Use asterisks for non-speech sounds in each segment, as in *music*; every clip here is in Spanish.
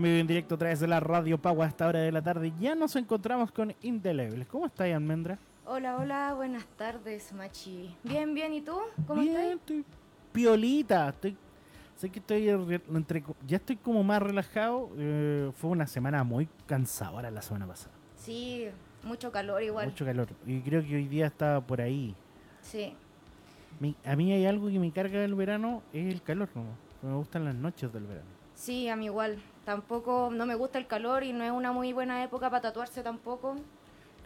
En vivo en directo a través de la Radio Pagua a esta hora de la tarde. Ya nos encontramos con Indelebles. ¿Cómo estás, Almendra? Hola, hola, buenas tardes, Machi. Bien, bien, ¿y tú? ¿Cómo Bien, estás? estoy piolita. Estoy, sé que estoy re- entre, ya estoy como más relajado. Eh, fue una semana muy cansadora la semana pasada. Sí, mucho calor igual. Mucho calor. Y creo que hoy día está por ahí. Sí, Mi- a mí hay algo que me carga del verano, es el calor. ¿no? Me gustan las noches del verano. sí, a mí igual. Tampoco, no me gusta el calor y no es una muy buena época para tatuarse tampoco.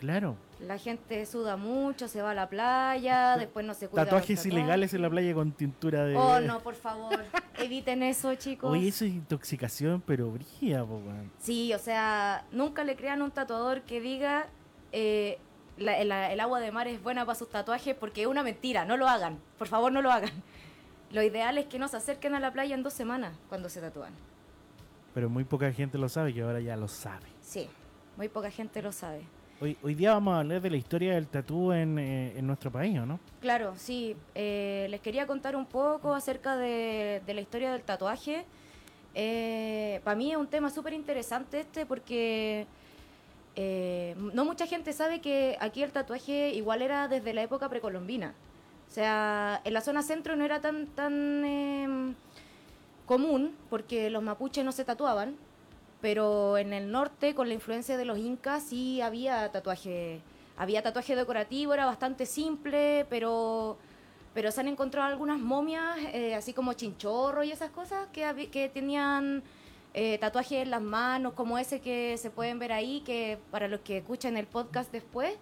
Claro. La gente suda mucho, se va a la playa, *laughs* después no se cuida. Tatuajes ilegales en la playa con tintura de... Oh, *laughs* no, por favor, eviten eso, chicos. Oye, eso es intoxicación, pero brígida, po, weón. Sí, o sea, nunca le crean a un tatuador que diga eh, la- la- el agua de mar es buena para sus tatuajes porque es una mentira, no lo hagan, por favor no lo hagan. Lo ideal es que no se acerquen a la playa en dos semanas cuando se tatúan. Pero muy poca gente lo sabe, que ahora ya lo sabe. Sí, muy poca gente lo sabe. Hoy, hoy día vamos a hablar de la historia del tatú en, eh, en nuestro país, ¿o no? Claro, sí, eh, les quería contar un poco acerca de, de la historia del tatuaje. para mí es un tema súper interesante este porque eh, no mucha gente sabe que aquí el tatuaje igual era desde la época precolombina. O sea, en la zona centro no era tan, tan em, común porque los mapuches no se tatuaban, pero en el norte, con la influencia de los incas, sí había tatuaje. Había tatuaje decorativo, era bastante simple, pero, pero se han encontrado algunas momias, eh, así como chinchorro y esas cosas, que, que tenían eh, tatuajes en las manos, como ese que se pueden ver ahí, que para los que escuchan el podcast después,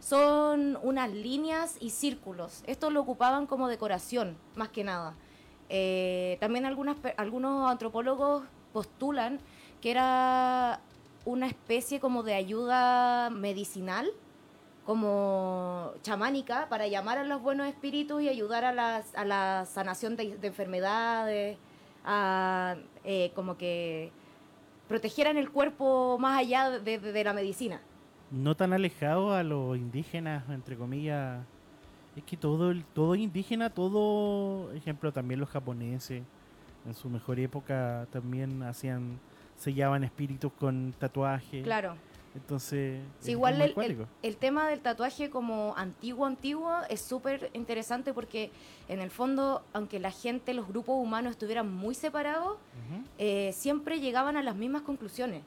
son unas líneas y círculos. Esto lo ocupaban como decoración, más que nada. Eh, también algunas, algunos antropólogos postulan que era una especie como de ayuda medicinal, como chamánica, para llamar a los buenos espíritus y ayudar a, las, a la sanación de, de enfermedades, a eh, como que protegieran el cuerpo más allá de la medicina. No tan alejado a los indígenas, entre comillas. Es que todo, el, todo indígena, todo, ejemplo, también los japoneses, en su mejor época también hacían, sellaban espíritus con tatuajes. Claro. Entonces, Sí, igual el, el, tema del tatuaje como antiguo, antiguo, es súper interesante porque en el fondo, aunque la gente, los grupos humanos estuvieran muy separados, eh, siempre llegaban a las mismas conclusiones,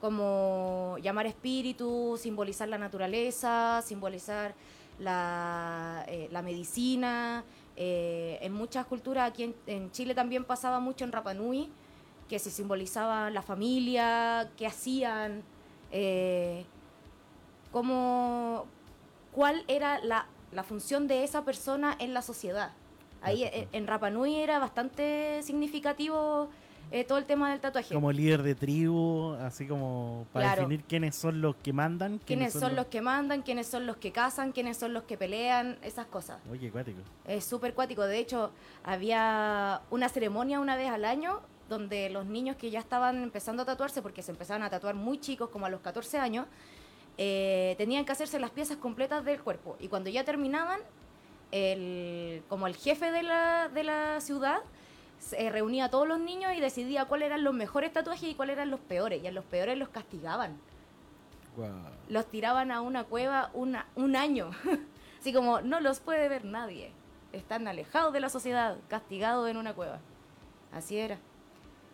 como llamar espíritu, simbolizar la naturaleza, simbolizar la, eh, la medicina. eh, en muchas culturas, aquí en, en Chile también pasaba mucho en Rapa Nui, que se simbolizaba la familia, qué hacían, eh, cómo, cuál era la, la función de esa persona en la sociedad. Ahí en Rapa Nui era bastante significativo eh, todo el tema del tatuaje. Como líder de tribu, así como para Claro. definir quiénes son los que mandan. quiénes son los que mandan, quiénes son los que cazan, quiénes son los que pelean, esas cosas. Oye, cuático. Es súper cuático. De hecho, había una ceremonia una vez al año donde los niños que ya estaban empezando a tatuarse, porque se empezaban a tatuar muy chicos, como a los 14 años, eh, tenían que hacerse las piezas completas del cuerpo. Y cuando ya terminaban, el, como el jefe de la, de la ciudad se reunía a todos los niños y decidía cuáles eran los mejores tatuajes y cuáles eran los peores. Y a los peores los castigaban Guau. los tiraban a una cueva una, un año. *laughs* Así como no los puede ver nadie. Están alejados de la sociedad, castigados en una cueva. Así era.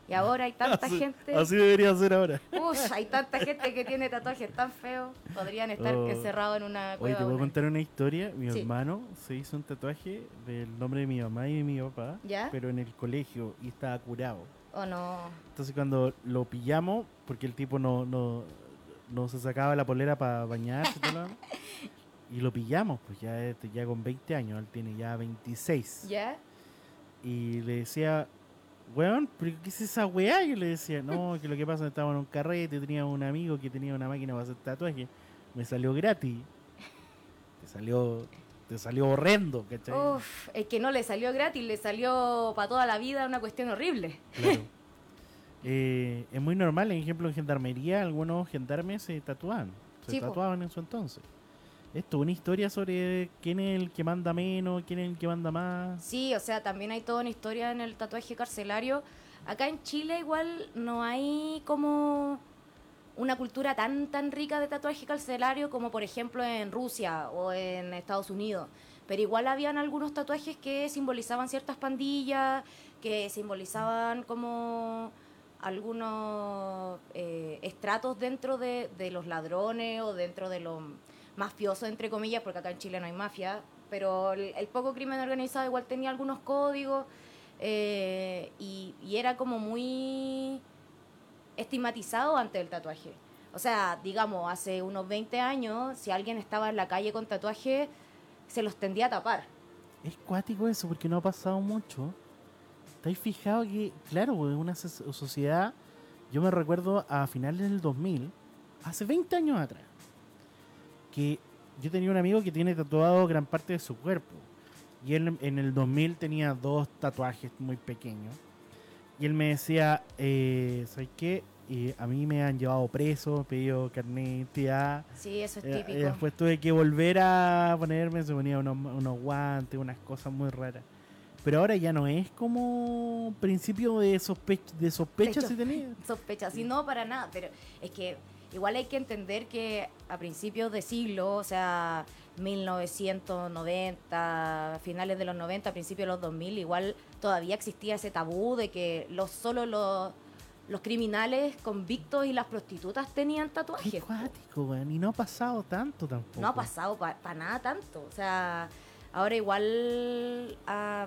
Y ahora hay tanta Así- gente. Así debería ser ahora. Uf, hay tanta gente que tiene tatuajes tan feos. Podrían estar Oh. encerrados en una Oye, cueva. te puedo un contar una historia. Mi Sí. hermano se hizo un tatuaje del nombre de mi mamá y de mi papá, ¿Ya? pero en el colegio y estaba curado. Oh, no. Entonces cuando lo pillamos, porque el tipo no, no, no se sacaba la polera para bañarse, lo *laughs* y lo pillamos, pues ya, este, ya con 20 años, él tiene ya 26. ¿Ya? Y le decía, weón, ¿pero qué es esa weá? Yo le decía, no, que lo que pasa es que estaba en un carrete, tenía un amigo que tenía una máquina para hacer tatuaje, me salió gratis. Te salió, te salió horrendo, ¿cachai? Uf, es que no le salió gratis, le salió para toda la vida una cuestión horrible. Claro. Eh, es muy normal, en ejemplo, en gendarmería, algunos gendarmes se tatúan. Se tatuaban en su entonces. Esto, una historia sobre quién es el que manda menos, quién es el que manda más. Sí, o sea, también hay toda una historia en el tatuaje carcelario. acá en Chile igual no hay como una cultura tan tan rica de tatuaje carcelario como por ejemplo en Rusia o en Estados Unidos. Pero igual habían algunos tatuajes que simbolizaban ciertas pandillas, que simbolizaban como algunos eh, estratos dentro de, de los ladrones o dentro de los mafiosos, entre comillas, porque acá en Chile no hay mafia, pero el, el poco crimen organizado igual tenía algunos códigos eh, y, era como muy estigmatizado ante el tatuaje. O sea, digamos, hace unos 20 años, si alguien estaba en la calle con tatuaje, se los tendía a tapar. Es cuático eso porque no ha pasado mucho. ¿Estáis fijado que, claro, pues, una so- sociedad, yo me recuerdo a finales del 2000, hace 20 años atrás, que yo tenía un amigo que tiene tatuado gran parte de su cuerpo. Y él en el 2000 tenía dos tatuajes muy pequeños. Y él me decía, eh, ¿sabes qué? Eh, a mí me han llevado preso, pedido carnet de identidad. Sí, eso es Eh, típico. y después tuve que volver a ponerme, se ponía unos, unos guantes, unas cosas muy raras. Pero ahora ya no es como principio de, sospe- de sospecha si tenía. sospecha, sí, no para nada, pero es que igual hay que entender que a principios de siglo, o sea, 1990, finales de los 90, principios de los 2000, igual todavía existía ese tabú de que los solo los, los criminales convictos y las prostitutas tenían tatuajes. cuático, weón. Y no ha pasado tanto tampoco. No ha pasado para nada tanto, o sea, ahora igual ha,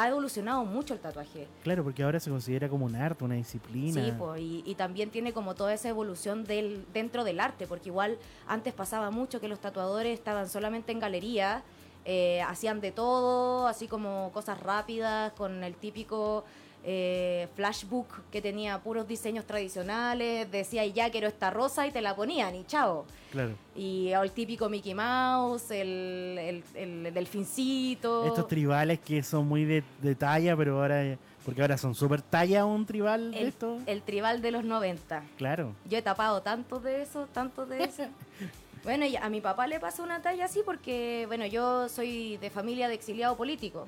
ha evolucionado mucho el tatuaje. Claro, porque ahora se considera como un arte, una disciplina. Sí, po, y, y también tiene como toda esa evolución del, dentro del arte, porque igual antes pasaba mucho que los tatuadores estaban solamente en galería, eh, hacían de todo, así como cosas rápidas, con el típico eh, flashbook que tenía puros diseños tradicionales, decía ya quiero esta rosa y te la ponían y chao. Claro. Y el típico Mickey Mouse, el, el, el delfincito. Estos tribales que son muy de, de talla, pero ahora. Porque ahora son súper talla un tribal de el, esto. el tribal de los 90. Claro. Yo he tapado tantos de eso, tantos de eso. *laughs* bueno, y a mi papá le pasó una talla así porque, bueno, yo soy de familia de exiliado político.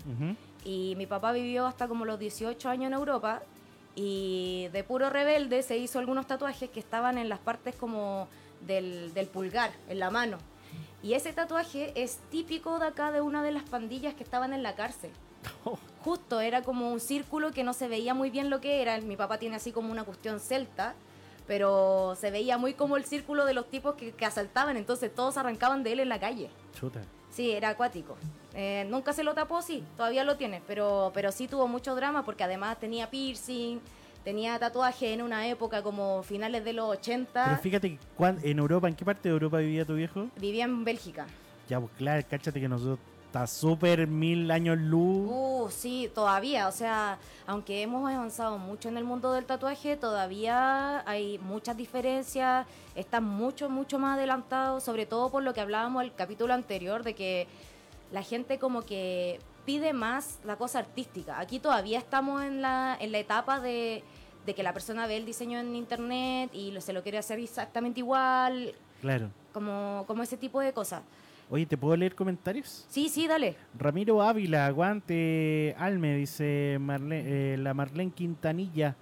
Y mi papá vivió hasta como los 18 años en Europa y de puro rebelde se hizo algunos tatuajes que estaban en las partes como del, del pulgar, en la mano. Y ese tatuaje es típico de acá de una de las pandillas que estaban en la cárcel. *laughs* Justo, era como un círculo que no se veía muy bien lo que era. Mi papá tiene así como una cuestión celta, pero se veía muy como el círculo de los tipos que, que asaltaban, entonces todos arrancaban de él en la calle. Chuta. Sí, era acuático. Eh, nunca se lo tapó, sí, todavía lo tiene, pero, pero sí tuvo mucho drama porque además tenía piercing, tenía tatuaje en una época como finales de los 80. Pero fíjate en Europa, ¿en qué parte de Europa vivía tu viejo? Vivía en Bélgica. Ya, pues claro, cáchate que nosotros está súper mil años luz. Uh, sí, todavía, o sea, aunque hemos avanzado mucho en el mundo del tatuaje, todavía hay muchas diferencias, están mucho, mucho más adelantados, sobre todo por lo que hablábamos el capítulo anterior, de que la gente como que pide más la cosa artística. Aquí todavía estamos en la, en la etapa de, de que la persona ve el diseño en internet y lo- se lo quiere hacer exactamente igual, Claro. como, como ese tipo de cosas. Oye, ¿te puedo leer comentarios? Sí, sí, dale. Ramiro Ávila, aguante, Alme, dice Marle- eh, la Marlene Quintanilla,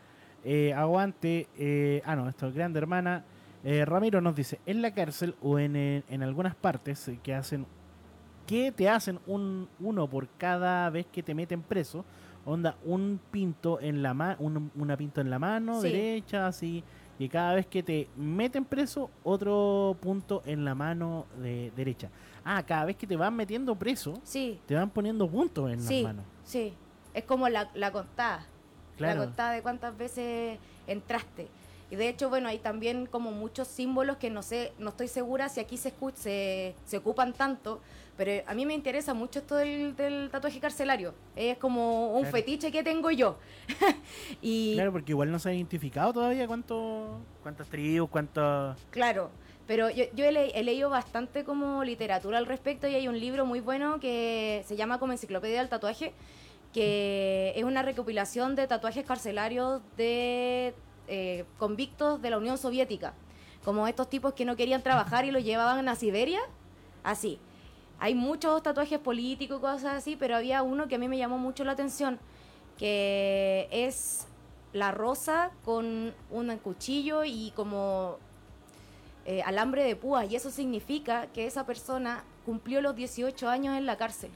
eh, aguante, eh, ah no, esto es grande hermana. Eh, Ramiro nos dice, en la cárcel o en, en algunas partes que hacen, que te hacen un uno por cada vez que te meten preso, onda un pinto en la mano, una pinto en la mano Sí. derecha, así, y cada vez que te meten preso, otro punto en la mano de, derecha. Ah, cada vez que te van metiendo preso, Sí, te van poniendo puntos en sí, las manos. sí. Es como la, la contada. Claro. La contada de cuántas veces entraste. Y de hecho, bueno, hay también como muchos símbolos que no sé, no estoy segura si aquí se, se, se ocupan tanto, pero a mí me interesa mucho esto del, del tatuaje carcelario. Es como un Claro. fetiche que tengo yo. *laughs* y Claro, porque igual no se ha identificado todavía cuánto, cuántas tribus, cuántos... Claro, pero yo, yo he, le- he leído bastante como literatura al respecto y hay un libro muy bueno que se llama como Enciclopedia del Tatuaje, que es una recopilación de tatuajes carcelarios de eh, convictos de la Unión Soviética, como estos tipos que no querían trabajar y los llevaban a Siberia, así. Hay muchos tatuajes políticos, cosas así, pero había uno que a mí me llamó mucho la atención, que es la rosa con un cuchillo y como eh, alambre de púas y eso significa que esa persona cumplió los 18 años en la cárcel.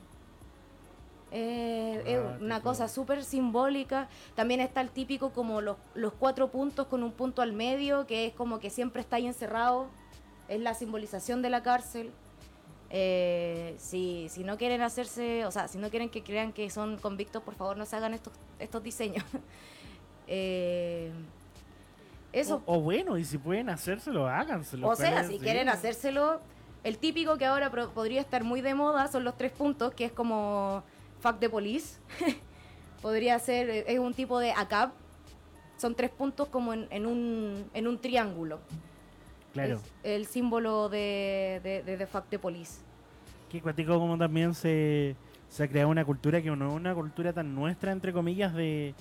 Eh, es Ah, una cosa súper simbólica. También está el típico como los, los cuatro puntos con un punto al medio, que es como que siempre está ahí encerrado. Es la simbolización de la cárcel. Eh, si, si no quieren hacerse, o sea, si no quieren que crean que son convictos, por favor no se hagan estos, estos diseños. *laughs* Eh, eso. O, o bueno, y si pueden hacérselo, háganselo. O sea, si quieren hacérselo, el típico que ahora pro- podría estar muy de moda son los tres puntos, que es como fuck the police. *laughs* podría ser, eh, es un tipo de ACAP. Son tres puntos como en, en un, en un triángulo. Claro. Es el símbolo de, de, de, the police. Que cuático como también se, se ha creado una cultura que no es una cultura tan nuestra, entre comillas, de,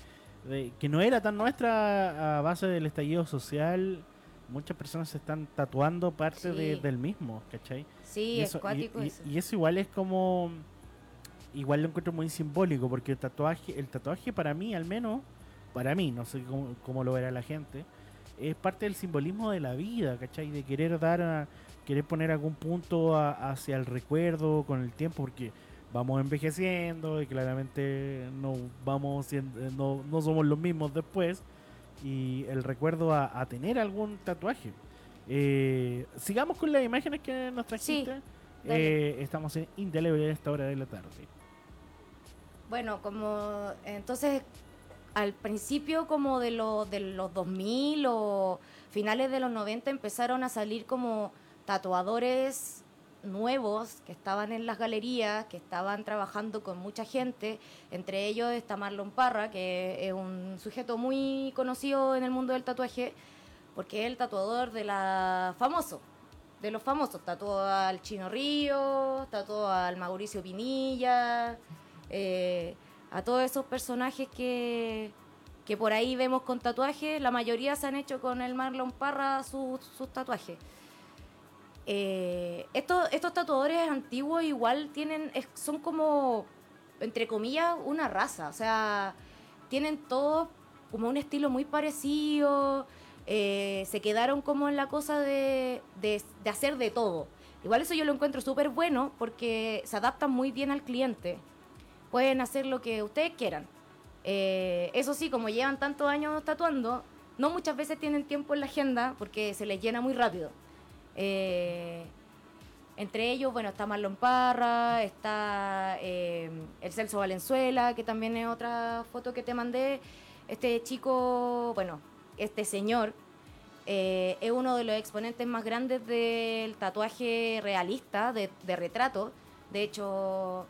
de- que no era tan nuestra a base del estallido social. Muchas personas se están tatuando parte de- del mismo, ¿cachai? Sí, y es eso, cuático y- eso. y eso igual es como igual lo encuentro muy simbólico porque el tatuaje el tatuaje para mí al menos para mí no sé cómo, cómo lo verá la gente es parte del simbolismo de la vida ¿cachai? de querer dar a- querer poner algún punto a- hacia el recuerdo con el tiempo porque vamos envejeciendo y claramente no vamos siendo- no, no somos los mismos después y el recuerdo a, a tener algún tatuaje eh, sigamos con las imágenes que nos trajiste. Eh, estamos en Indeleble a esta hora de la tarde. Bueno, como entonces al principio como de, lo- de los 2000 o finales de los 90 empezaron a salir como tatuadores nuevos que estaban en las galerías, que estaban trabajando con mucha gente. Entre ellos está Marlon Parra, que es un sujeto muy conocido en el mundo del tatuaje, porque es el tatuador de la famoso, de los famosos. Tatuó al Chino Río, tatuó al Mauricio Pinilla, eh, a todos esos personajes que, que por ahí vemos con tatuajes. La mayoría se han hecho con el Marlon Parra sus, sus tatuajes. Eh, estos, estos tatuadores antiguos igual tienen, son como, entre comillas, una raza. O sea, tienen todos como un estilo muy parecido. eh, se quedaron como en la cosa de, de- de hacer de todo. Igual eso yo lo encuentro súper bueno porque se adaptan muy bien al cliente. Pueden hacer lo que ustedes quieran. Eh, eso sí, como llevan tantos años tatuando, no muchas veces tienen tiempo en la agenda porque se les llena muy rápido. Eh, entre ellos, bueno, está Marlon Parra, está eh, el Celso Valenzuela, que también es otra foto que te mandé. Este chico, bueno, este señor, es uno de los exponentes más grandes del tatuaje realista, de retrato. De hecho,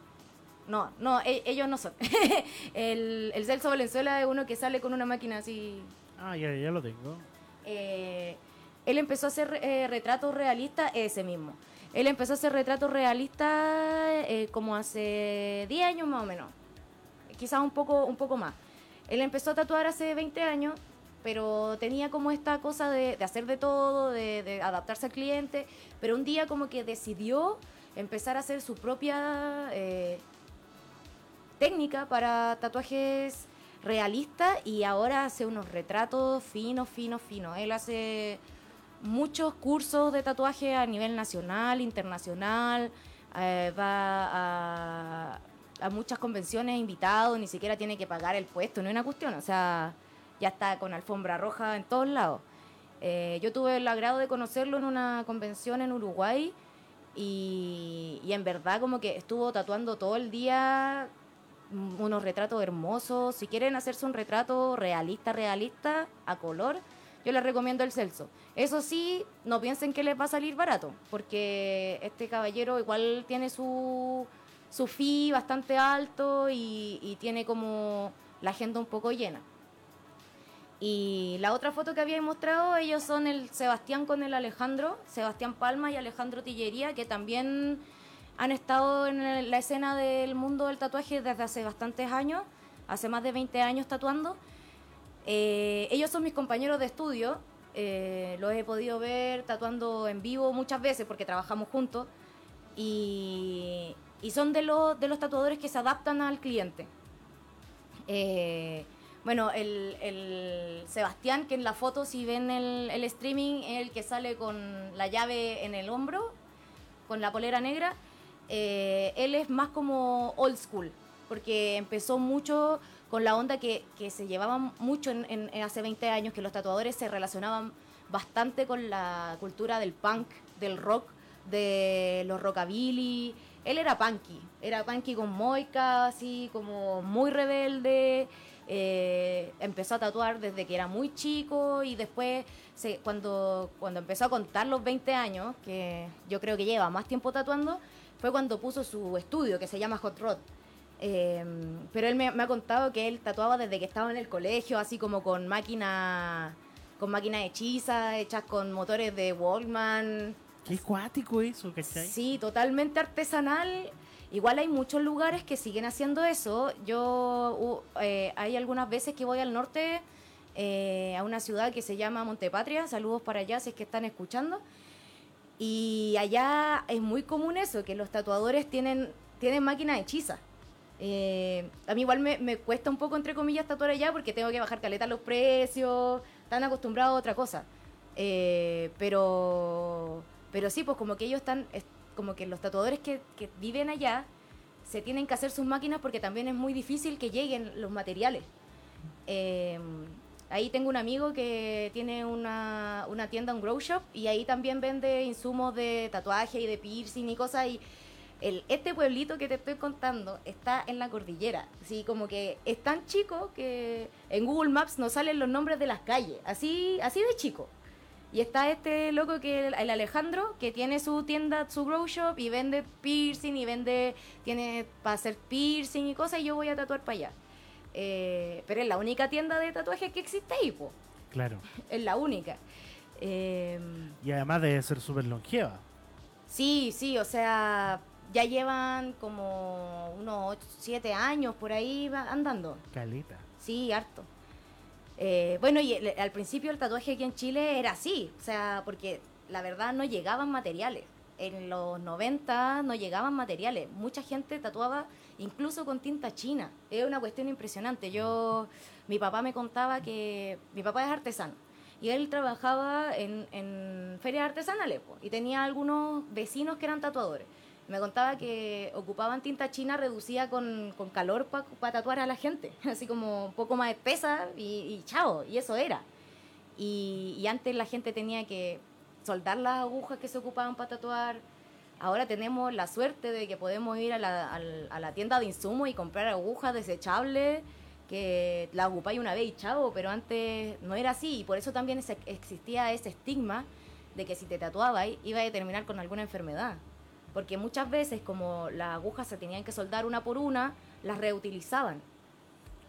no, no, e- ellos no son. *laughs* el, el Celso Valenzuela es uno que sale con una máquina así Ah, ya, ya lo tengo. eh, él empezó a hacer eh, retratos realistas, ese mismo. Él empezó a hacer retratos realistas eh, como hace 10 años más o menos. Quizás un poco, un poco más. Él empezó a tatuar hace 20 años, pero tenía como esta cosa de, de hacer de todo, de, de adaptarse al cliente. Pero un día como que decidió empezar a hacer su propia eh, técnica para tatuajes realistas y ahora hace unos retratos finos, finos, finos. Él hace muchos cursos de tatuaje a nivel nacional, internacional, eh, va a, muchas convenciones invitado, ni siquiera tiene que pagar el puesto, no es una cuestión, o sea, ya está con alfombra roja en todos lados. Eh, yo tuve el agrado de conocerlo en una convención en Uruguay y, y en verdad como que estuvo tatuando todo el día unos retratos hermosos. Si quieren hacerse un retrato realista, realista, a color, yo les recomiendo el Celso. Eso sí, no piensen que les va a salir barato, porque este caballero igual tiene su, su fee bastante alto y, tiene como la agenda un poco llena. Y la otra foto que había mostrado, ellos son el Sebastián con el Alejandro, Sebastián Palma y Alejandro Tillería, que también han estado en la escena del mundo del tatuaje desde hace bastantes años, hace más de 20 años tatuando. Eh, ellos son mis compañeros de estudio, eh, los he podido ver tatuando en vivo muchas veces porque trabajamos juntos y, y son de los, de los tatuadores que se adaptan al cliente. Eh, Bueno, el, el Sebastián, que en la foto, si ven el, el streaming, es el que sale con la llave en el hombro, con la polera negra. Eh, él es más como old school, porque empezó mucho con la onda que, se llevaba mucho en, hace 20 años, que los tatuadores se relacionaban bastante con la cultura del punk, del rock, de los rockabilly. Él era punky, era punky con moica, así como muy rebelde. eh, empezó a tatuar desde que era muy chico y después cuando, cuando empezó a contar los 20 años, que yo creo que lleva más tiempo tatuando, fue cuando puso su estudio que se llama Hot Rod. Eh, pero él me, me ha contado que él tatuaba desde que estaba en el colegio, así como con máquina con máquinas hechizas, hechas con motores de Walkman. Qué cuático eso, ¿cachai? Sí, totalmente artesanal. Igual hay muchos lugares que siguen haciendo eso. Yo u- eh, hay algunas veces que voy al norte eh, a una ciudad que se llama Montepatria. Saludos para allá si es que están escuchando. Y allá es muy común eso, que los tatuadores tienen, tienen máquinas hechizas. Eh, a mí igual me, cuesta un poco, entre comillas, tatuar allá porque tengo que bajar caleta los precios, están acostumbrados a otra cosa. Eh, pero, pero sí, pues como que ellos están, es- como que los tatuadores que, que viven allá se tienen que hacer sus máquinas porque también es muy difícil que lleguen los materiales. Eh, ahí tengo un amigo que tiene una, una tienda, un grow shop, y ahí también vende insumos de tatuaje y de piercing y cosas. Y el, este pueblito que te estoy contando está en la cordillera. Así como que es tan chico que en Google Maps no salen los nombres de las calles. Así, así de chico. Y está este loco que el, Alejandro, que tiene su tienda, su grow shop, y vende piercing y vende, tiene para hacer piercing y cosas, y yo voy a tatuar para allá. Eh, pero es la única tienda de tatuajes que existe ahí, po. Claro. *laughs* Es la única. Eh, Y además debe ser súper longeva. sí, sí, o sea, ya llevan como unos 7 años por ahí andando. Caleta. Sí, harto. Eh, bueno, y el- al principio el tatuaje aquí en Chile era así, o sea, porque la verdad no llegaban materiales. En los 90 no llegaban materiales. Mucha gente tatuaba incluso con tinta china. Es una cuestión impresionante. Yo, mi papá me contaba que mi papá es artesano y él trabajaba en, en ferias artesanales y tenía algunos vecinos que eran tatuadores. Me contaba que ocupaban tinta china reducida con, calor para tatuar a la gente, *laughs* así como un poco más espesa y, y chao, y eso era. Y, y antes la gente tenía que soldar las agujas que se ocupaban para tatuar. Ahora tenemos la suerte de que podemos ir a la, a la tienda de insumos y comprar agujas desechables que la ocupáis una vez y chao, pero antes no era así y por eso también existía ese estigma de que si te tatuabas iba a terminar con alguna enfermedad. Porque muchas veces como las agujas se tenían que soldar una por una, las reutilizaban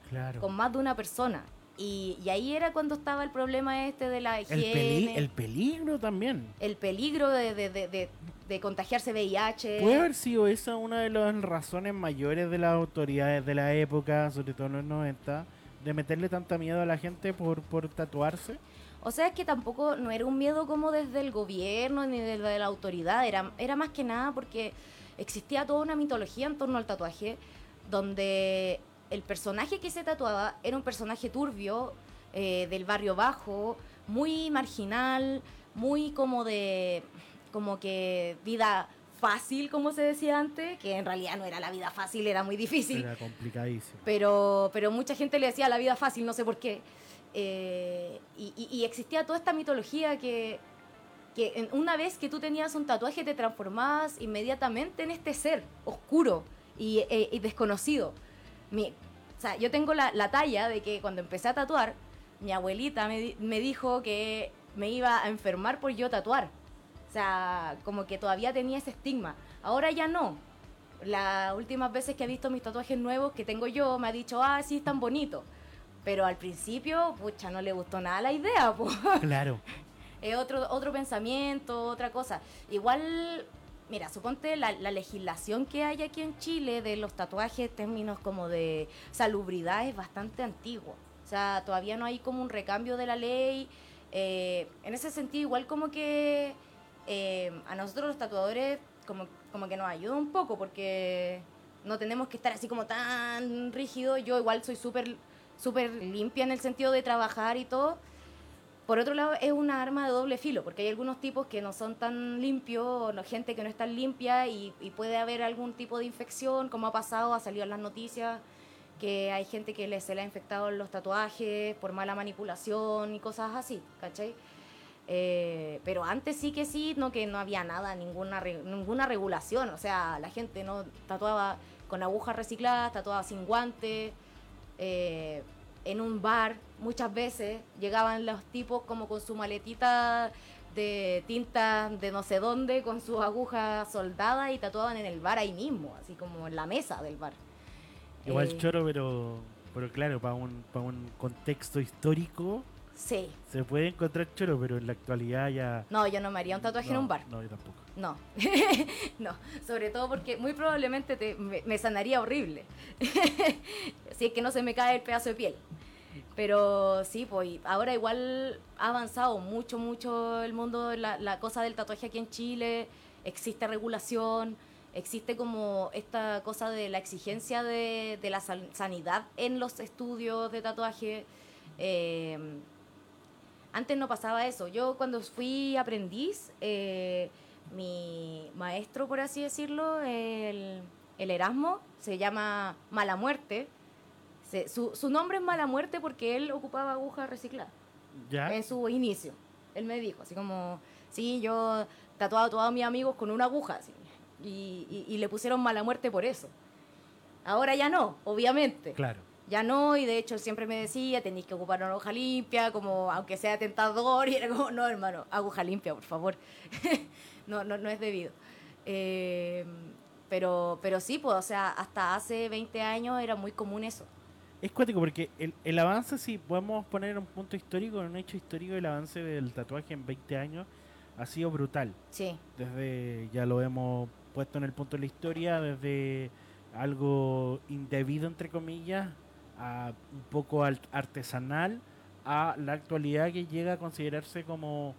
Claro. con más de una persona. Y, y ahí era cuando estaba el problema este de la El, peli- higiene, el peligro también. el peligro de, de, de, de- de contagiarse VIH. Puede haber sido esa una de las razones mayores de las autoridades de la época, sobre todo en los 90, de meterle tanta miedo a la gente por, por tatuarse. O sea, es que tampoco no era un miedo como desde el gobierno ni desde la autoridad, era, era más que nada porque existía toda una mitología en torno al tatuaje, donde el personaje que se tatuaba era un personaje turbio, eh, del barrio bajo, muy marginal, muy como de, como que vida fácil, como se decía antes, que en realidad no era la vida fácil, era muy difícil Era complicadísimo. pero, pero mucha gente le decía la vida fácil, no sé por qué. Eh, y, y- y existía toda esta mitología que, que una vez que tú tenías un tatuaje te transformabas inmediatamente en este ser oscuro y, e- y desconocido. Mi, o sea, yo tengo la, la talla de que cuando empecé a tatuar, mi abuelita me, me dijo que me iba a enfermar por yo tatuar. O sea, como que todavía tenía ese estigma. Ahora ya no. Las últimas veces que he visto mis tatuajes nuevos que tengo yo, me ha dicho, ah, sí, están bonitos. Pero al principio, pucha, no le gustó nada la idea, pues. *laughs* Claro. es otro, otro pensamiento, otra cosa. Igual, mira, suponte la, la legislación que hay aquí en Chile de los tatuajes términos como de salubridad es bastante antigua. O sea, todavía no hay como un recambio de la ley. Eh, en ese sentido, igual como que eh, a nosotros los tatuadores como, como que nos ayuda un poco porque no tenemos que estar así como tan rígidos. Yo igual soy súper súper limpia en el sentido de trabajar y todo. Por otro lado, es una arma de doble filo, porque hay algunos tipos que no son tan limpios, gente que no es tan limpia y, puede haber algún tipo de infección, como ha pasado, ha salido en las noticias, que hay gente que se le ha infectado los tatuajes por mala manipulación y cosas así, ¿cachai? Eh, pero antes sí que sí, no que no había nada, ninguna, ninguna regulación, o sea, la gente no tatuaba con agujas recicladas, tatuaba sin guantes, eh, en un bar muchas veces llegaban los tipos como con su maletita de tinta de no sé dónde, con sus agujas soldadas y tatuaban en el bar ahí mismo, así como en la mesa del bar. Igual Eh, choro, pero, pero claro, para un, para un contexto histórico Sí. se puede encontrar choro, pero en la actualidad ya... No, yo no me haría un tatuaje en un bar. No, yo tampoco. No, *laughs* no, sobre todo porque muy probablemente te- me, me sanaría horrible. *laughs* si es que no se me cae el pedazo de piel. Pero sí, pues ahora igual ha avanzado mucho, mucho el mundo, la, la cosa del tatuaje aquí en Chile. Existe regulación, existe como esta cosa de la exigencia de, de la sal- sanidad en los estudios de tatuaje. Eh, antes no pasaba eso. Yo cuando fui aprendiz, eh, mi maestro, por así decirlo, el, el Erasmo, se llama Mala Muerte. Se- su, su nombre es Mala Muerte porque él ocupaba agujas recicladas ¿Ya? en su inicio. Él me dijo, así como, sí, yo tatuaba a todos mis amigos con una aguja, así, y, y- y le pusieron Mala Muerte por eso. Ahora ya no, obviamente. Claro. Ya no, y de hecho él siempre me decía, tenéis que ocupar una aguja limpia, como aunque sea tentador, *laughs* y era como, no, hermano, aguja limpia, por favor. *laughs* no, no, no es debido. Eh, pero, pero sí, pues, o sea, hasta hace 20 años era muy común eso. Es cuático porque el, el avance, si podemos poner un punto histórico, un hecho histórico, el avance del tatuaje en 20 años ha sido brutal. Sí, Desde, ya lo hemos puesto en el punto de la historia, desde algo indebido, entre comillas, a un poco al- artesanal, a la actualidad que llega a considerarse como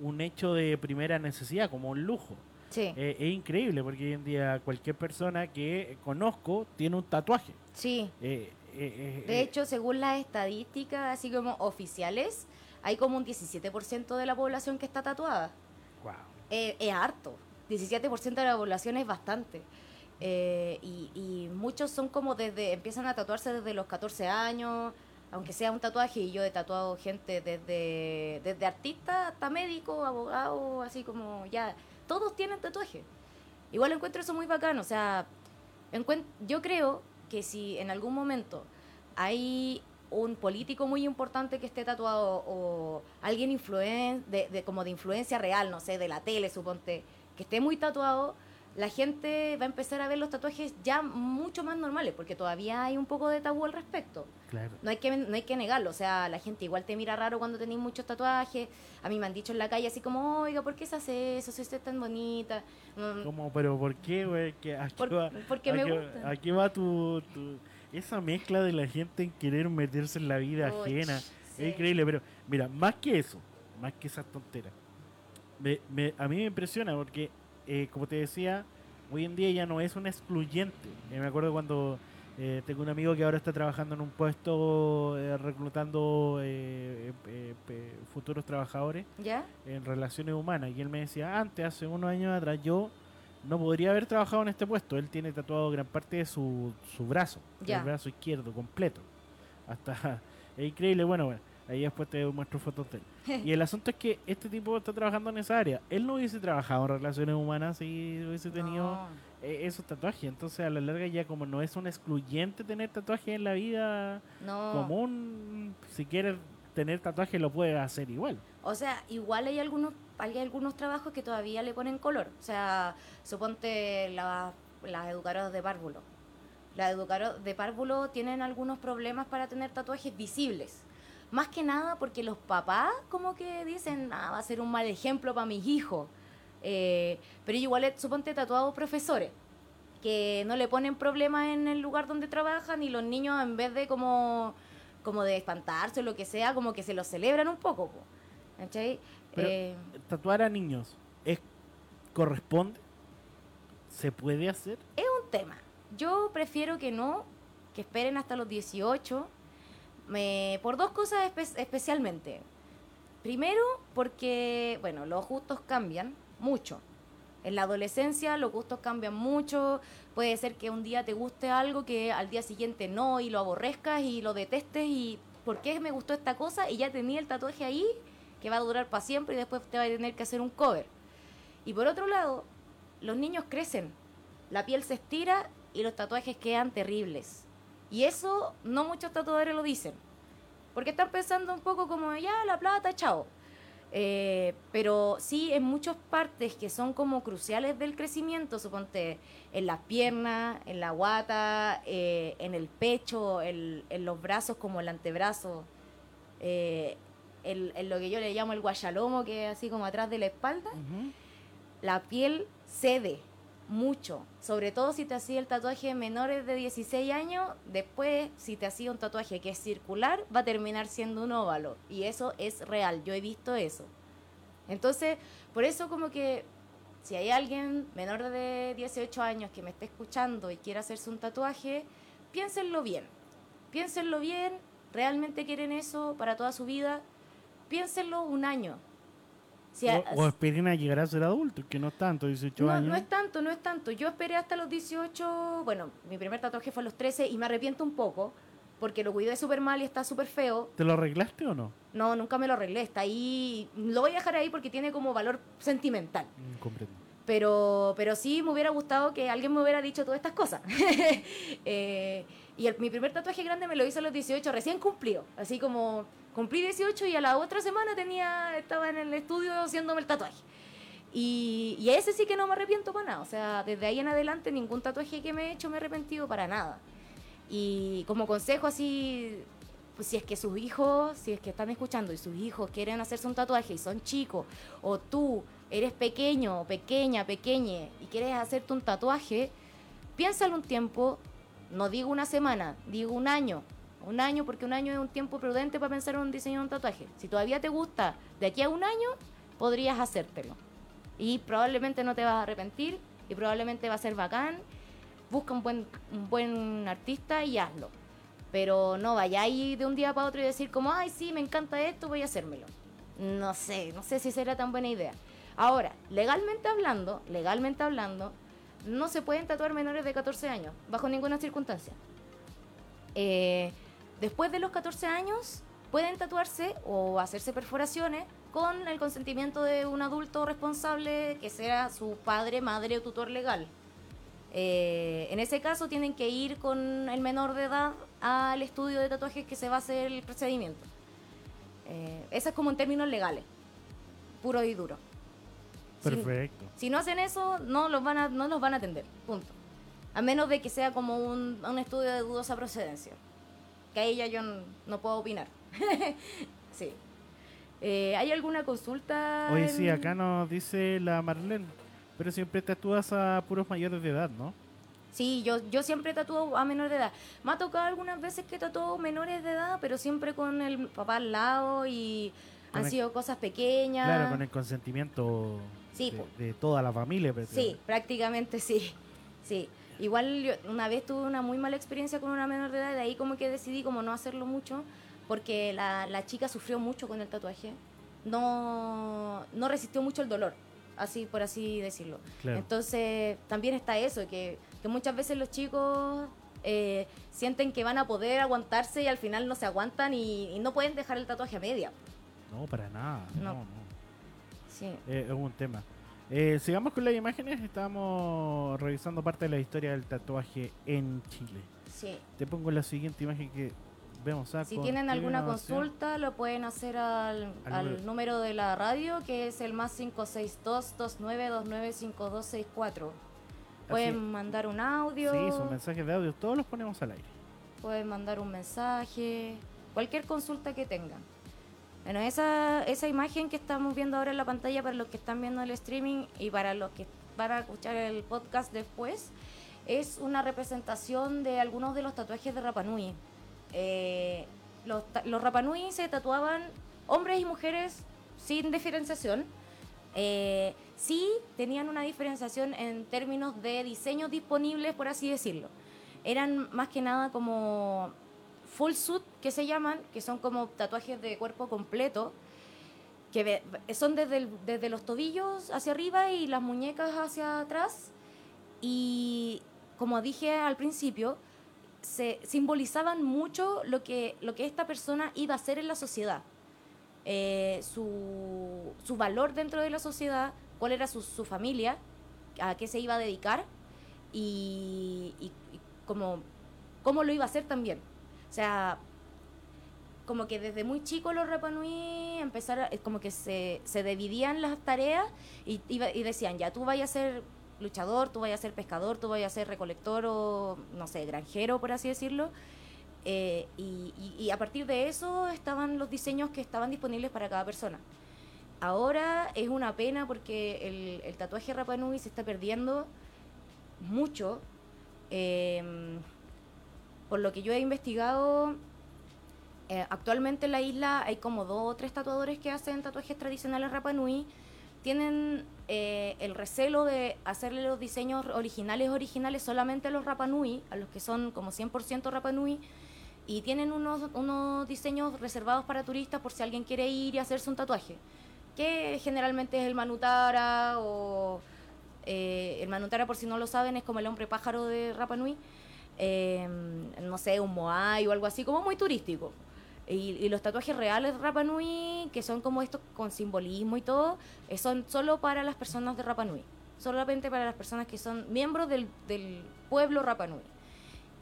un hecho de primera necesidad, como un lujo. sí, Eh, es increíble porque hoy en día cualquier persona que conozco tiene un tatuaje. sí. Eh, eh, eh, De eh, hecho, según las estadísticas, así como oficiales, hay como un 17% de la población que está tatuada. guau. Eh, es harto. 17% de la población es bastante. Eh, y, muchos son como desde, empiezan a tatuarse desde los 14 años, aunque sea un tatuaje, y yo he tatuado gente desde, desde artista hasta médico, abogado, así como ya, todos tienen tatuaje. Igual encuentro eso muy bacano, o sea, yo creo que si en algún momento hay un político muy importante que esté tatuado o alguien influen de, de- como de influencia real, no sé, de la tele, suponte, que esté muy tatuado, la gente va a empezar a ver los tatuajes ya mucho más normales, porque todavía hay un poco de tabú al respecto. Claro. No hay que no hay que negarlo, o sea, la gente igual te mira raro cuando tenéis muchos tatuajes. A mí me han dicho en la calle así como, oiga, ¿por qué se hace eso? Si usted es tan bonita. Mm, Como, pero ¿por qué, güey? ¿Qué- ¿A qué Por- va, porque a me gusta. a qué va tu, tu- Esa mezcla de la gente en querer meterse en la vida Uy, ajena. sí. Es increíble, pero mira, más que eso, más que esas tonteras, me, me- a mí me impresiona porque, eh, como te decía, hoy en día ya no es un excluyente. Eh, me acuerdo cuando eh, tengo un amigo que ahora está trabajando en un puesto eh, reclutando eh, futuros trabajadores ¿Ya? en relaciones humanas y él me decía, antes, hace unos años atrás, yo no podría haber trabajado en este puesto. Él tiene tatuado gran parte de su, su brazo, Ya. el brazo izquierdo completo. Hasta *laughs* es increíble, bueno, bueno, ahí después te muestro fotos de él. *laughs* Y el asunto es que este tipo está trabajando en esa área. Él no hubiese trabajado en relaciones humanas si hubiese tenido No. eh, esos tatuajes. Entonces, a la larga ya como no es un excluyente tener tatuajes en la vida No. común, si quieres tener tatuajes lo puedes hacer igual. O sea, igual hay algunos, hay algunos trabajos que todavía le ponen color. O sea, suponte la- las educadoras de párvulo. Las educadoras de párvulo tienen algunos problemas para tener tatuajes visibles. Más que nada porque los papás como que dicen, ah, va a ser un mal ejemplo para mis hijos. Eh, pero igual, he- suponte tatuados profesores que no le ponen problemas en el lugar donde trabajan y los niños en vez de como, como de espantarse o lo que sea, como que se lo celebran un poco. po. ¿Cachai? Pero- Eh, tatuar a niños es corresponde se puede hacer un tema. Yo prefiero que no, que esperen hasta los 18, Me, por dos cosas espe- especialmente. Primero, porque, bueno, los gustos cambian mucho. En la adolescencia los gustos cambian mucho. Puede ser que un día te guste algo que al día siguiente no y lo aborrezcas y lo detestes y ¿por qué me gustó esta cosa? Y ya tenía el tatuaje ahí que va a durar para siempre y después te va a tener que hacer un cover. Y por otro lado, los niños crecen, la piel se estira y los tatuajes quedan terribles. Y eso no muchos tatuadores lo dicen. Porque están pensando un poco como, ya, la plata, chao. Eh, pero sí en muchas partes que son como cruciales del crecimiento, suponte en las piernas, en la guata, eh, en el pecho, en, en los brazos como el antebrazo, eh, en, en lo que yo le llamo el guayalomo, que es así como atrás de la espalda, la piel cede mucho, sobre todo si te hacía el tatuaje menores de 16 años, después si te hacía un tatuaje que es circular, va a terminar siendo un óvalo, y eso es real, yo he visto eso. Entonces, por eso como que si hay alguien menor de 18 años que me esté escuchando y quiere hacerse un tatuaje, piénsenlo bien, piénsenlo bien, realmente quieren eso para toda su vida, piénsenlo un año. Si o, o esperen a llegar a ser adultos, que no es tanto, 18 no, años. no es tanto, no es tanto. Yo esperé hasta los 18, bueno, mi primer tatuaje fue a los 13 y me arrepiento un poco porque lo cuidé súper mal y está súper feo. ¿Te lo arreglaste o no? No, nunca me lo arreglé, está ahí. Lo voy a dejar ahí porque tiene como valor sentimental. Mm, comprendo. Pero, pero sí me hubiera gustado que alguien me hubiera dicho todas estas cosas. *laughs* Eh, y el- mi primer tatuaje grande me lo hice a los 18, recién cumplido. Así como cumplí 18 y a la otra semana tenía estaba en el estudio haciéndome el tatuaje. Y, ese sí que no me arrepiento para nada. O sea, desde ahí en adelante ningún tatuaje que me he hecho me he arrepentido para nada. Y como consejo así, pues si es que sus hijos, si es que están escuchando y sus hijos quieren hacerse un tatuaje y son chicos, o tú eres pequeño, pequeña, pequeñe y quieres hacerte un tatuaje, piénsalo un tiempo, no digo una semana, digo un año. Un año, porque un año es un tiempo prudente para pensar en un diseño de un tatuaje. Si todavía te gusta, de aquí a un año, podrías hacértelo. Y probablemente no te vas a arrepentir y probablemente va a ser bacán. Busca un buen, un buen artista y hazlo. Pero no vayáis de un día para otro y decir como, ay, sí, me encanta esto, voy a hacérmelo. No sé, no sé si será tan buena idea. Ahora, legalmente hablando, legalmente hablando, no se pueden tatuar menores de 14 años, bajo ninguna circunstancia. Eh, después de los 14 años, pueden tatuarse o hacerse perforaciones con el consentimiento de un adulto responsable que sea su padre, madre o tutor legal. Eh, en ese caso tienen que ir con el menor de edad al estudio de tatuajes que se va a hacer el procedimiento. Eh, eso es como en términos legales, puro y duro. Si- Perfecto. si no hacen eso, no los van a, no los van a atender. Punto. A menos de que sea como un, un estudio de dudosa procedencia. Que ahí ya yo no puedo opinar. *laughs* sí. Eh, ¿Hay alguna consulta? Oye, sí, acá nos dice la Marlene. Pero siempre tatúas a puros mayores de edad, ¿no? Sí, yo, yo siempre tatúo a menores de edad. Me ha tocado algunas veces que tatúo menores de edad, pero siempre con el papá al lado y han el- sido cosas pequeñas. Claro, con el consentimiento Sí, de, de toda la familia. Sí, prácticamente. prácticamente sí. Sí. Igual yo una vez tuve una muy mala experiencia con una menor de edad, de ahí como que decidí como no hacerlo mucho, porque la, la chica sufrió mucho con el tatuaje. No, no resistió mucho el dolor, así por así decirlo. Claro. Entonces también está eso, que, que muchas veces los chicos eh, sienten que van a poder aguantarse y al final no se aguantan y, y no pueden dejar el tatuaje a media. No, para nada. No. No, no. Sí. Eh, es un tema. Eh, sigamos con las imágenes. Estamos revisando parte de la historia del tatuaje en Chile. Sí. Te pongo la siguiente imagen que vemos a Si tienen alguna consulta, lo pueden hacer al, Al al número. número de la radio, que es el más 562-2929-5264. Pueden Así. mandar un audio, Sí, son mensajes de audio. Todos los ponemos al aire. pueden mandar un mensaje, cualquier consulta que tengan. Bueno, esa, esa imagen que estamos viendo ahora en la pantalla para los que están viendo el streaming y para los que van a escuchar el podcast después, es una representación de algunos de los tatuajes de Rapanui. Eh, los, Rapanui se tatuaban hombres y mujeres sin diferenciación. Eh, sí tenían una diferenciación en términos de diseños disponibles, por así decirlo. Eran más que nada como full suit que se llaman, que son como tatuajes de cuerpo completo, que son desde, desde los tobillos hacia arriba y las muñecas hacia atrás. Y como dije al principio, se simbolizaban mucho lo que, lo que esta persona iba a hacer en la sociedad. Eh, su, su, valor dentro de la sociedad, cuál era su, su familia, a qué se iba a dedicar y, y, cómo, cómo, lo iba a hacer también. O sea, como que desde muy chico los Rapanui empezaron, como que se, se dividían las tareas y, y decían, ya tú vayas a ser luchador, tú vayas a ser pescador, tú vayas a ser recolector o, no sé, granjero, por así decirlo. Eh, y, a partir de eso estaban los diseños que estaban disponibles para cada persona. Ahora es una pena porque el, tatuaje Rapanui se está perdiendo mucho. Em, por lo que yo he investigado, eh, actualmente en la isla hay como dos o tres tatuadores que hacen tatuajes tradicionales Rapanui. Tienen eh, el recelo de hacerle los diseños originales originales solamente a los Rapanui, a los que son como 100% Rapanui, y tienen unos, unos diseños reservados para turistas por si alguien quiere ir y hacerse un tatuaje, que generalmente es el Manutara o eh, el Manutara por si no lo saben es como el hombre pájaro de Rapanui, eh, no sé, un Moai o algo así, como muy turístico. Y, los tatuajes reales de Rapa Nui, que son como estos con simbolismo y todo, eh, son solo para las personas de Rapa Nui. Solamente para las personas que son miembros del, del pueblo Rapa Nui.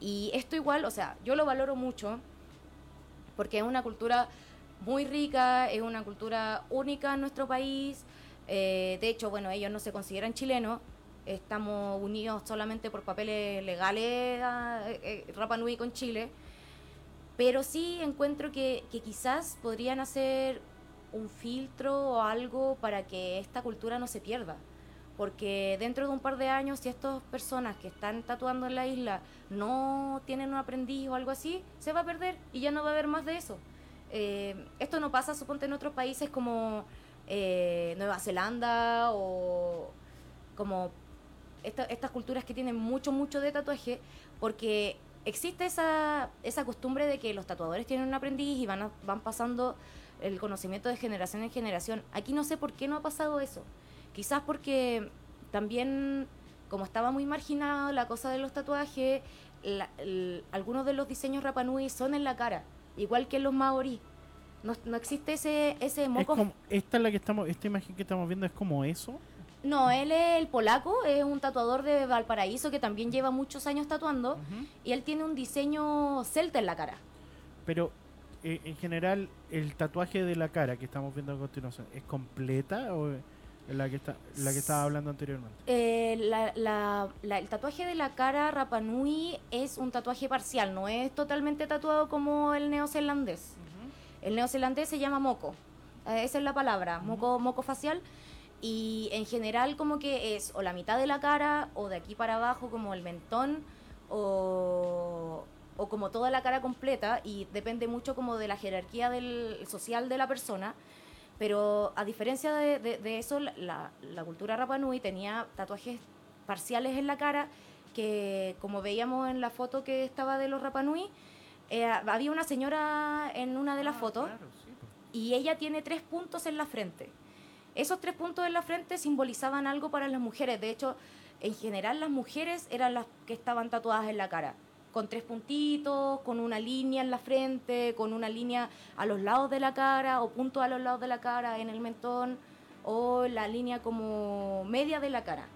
Y esto igual, o sea, yo lo valoro mucho porque es una cultura muy rica, es una cultura única en nuestro país. Eh, de hecho, bueno, ellos no se consideran chilenos, estamos unidos solamente por papeles legales eh, Rapa Nui con Chile. Pero sí encuentro que, que quizás podrían hacer un filtro o algo para que esta cultura no se pierda. Porque dentro de un par de años, si estas personas que están tatuando en la isla no tienen un aprendiz o algo así, se va a perder y ya no va a haber más de eso. Eh, esto no pasa, suponte, en otros países como eh, Nueva Zelanda o como estas culturas que tienen mucho, mucho de tatuaje, porque existe esa, esa costumbre de que los tatuadores tienen un aprendiz y van, van pasando el conocimiento de generación en generación. Aquí no sé por qué no ha pasado eso. Quizás porque también, como estaba muy marginado la cosa de los tatuajes, algunos de los diseños Rapanui son en la cara, igual que en los maorí. No, no existe ese, ese moco. esta, la que estamos, esta imagen que estamos viendo es como eso. No, él es el polaco, es un tatuador de Valparaíso que también lleva muchos años tatuando y él tiene un diseño celta en la cara. Pero eh, en general, el tatuaje de la cara que estamos viendo a continuación, ¿es completa o la que está la que estaba hablando anteriormente? Eh, el tatuaje de la cara Rapanui es un tatuaje parcial, no es totalmente tatuado como el neozelandés. El neozelandés se llama moco, eh, esa es la palabra, moco, moco facial y en general como que es o la mitad de la cara o de aquí para abajo como el mentón o, o como toda la cara completa y depende mucho como de la jerarquía del, social de la persona. Pero a diferencia de, de, eso, la, la, cultura Rapanui tenía tatuajes parciales en la cara que como veíamos en la foto que estaba de los Rapanui, eh, había una señora en una de las ah, fotos y ella tiene tres puntos en la frente. Esos tres puntos en la frente simbolizaban algo para las mujeres. De hecho, en general las mujeres eran las que estaban tatuadas en la cara, con tres puntitos, con una línea en la frente, con una línea a los lados de la cara o puntos a los lados de la cara en el mentón o la línea como media de la cara.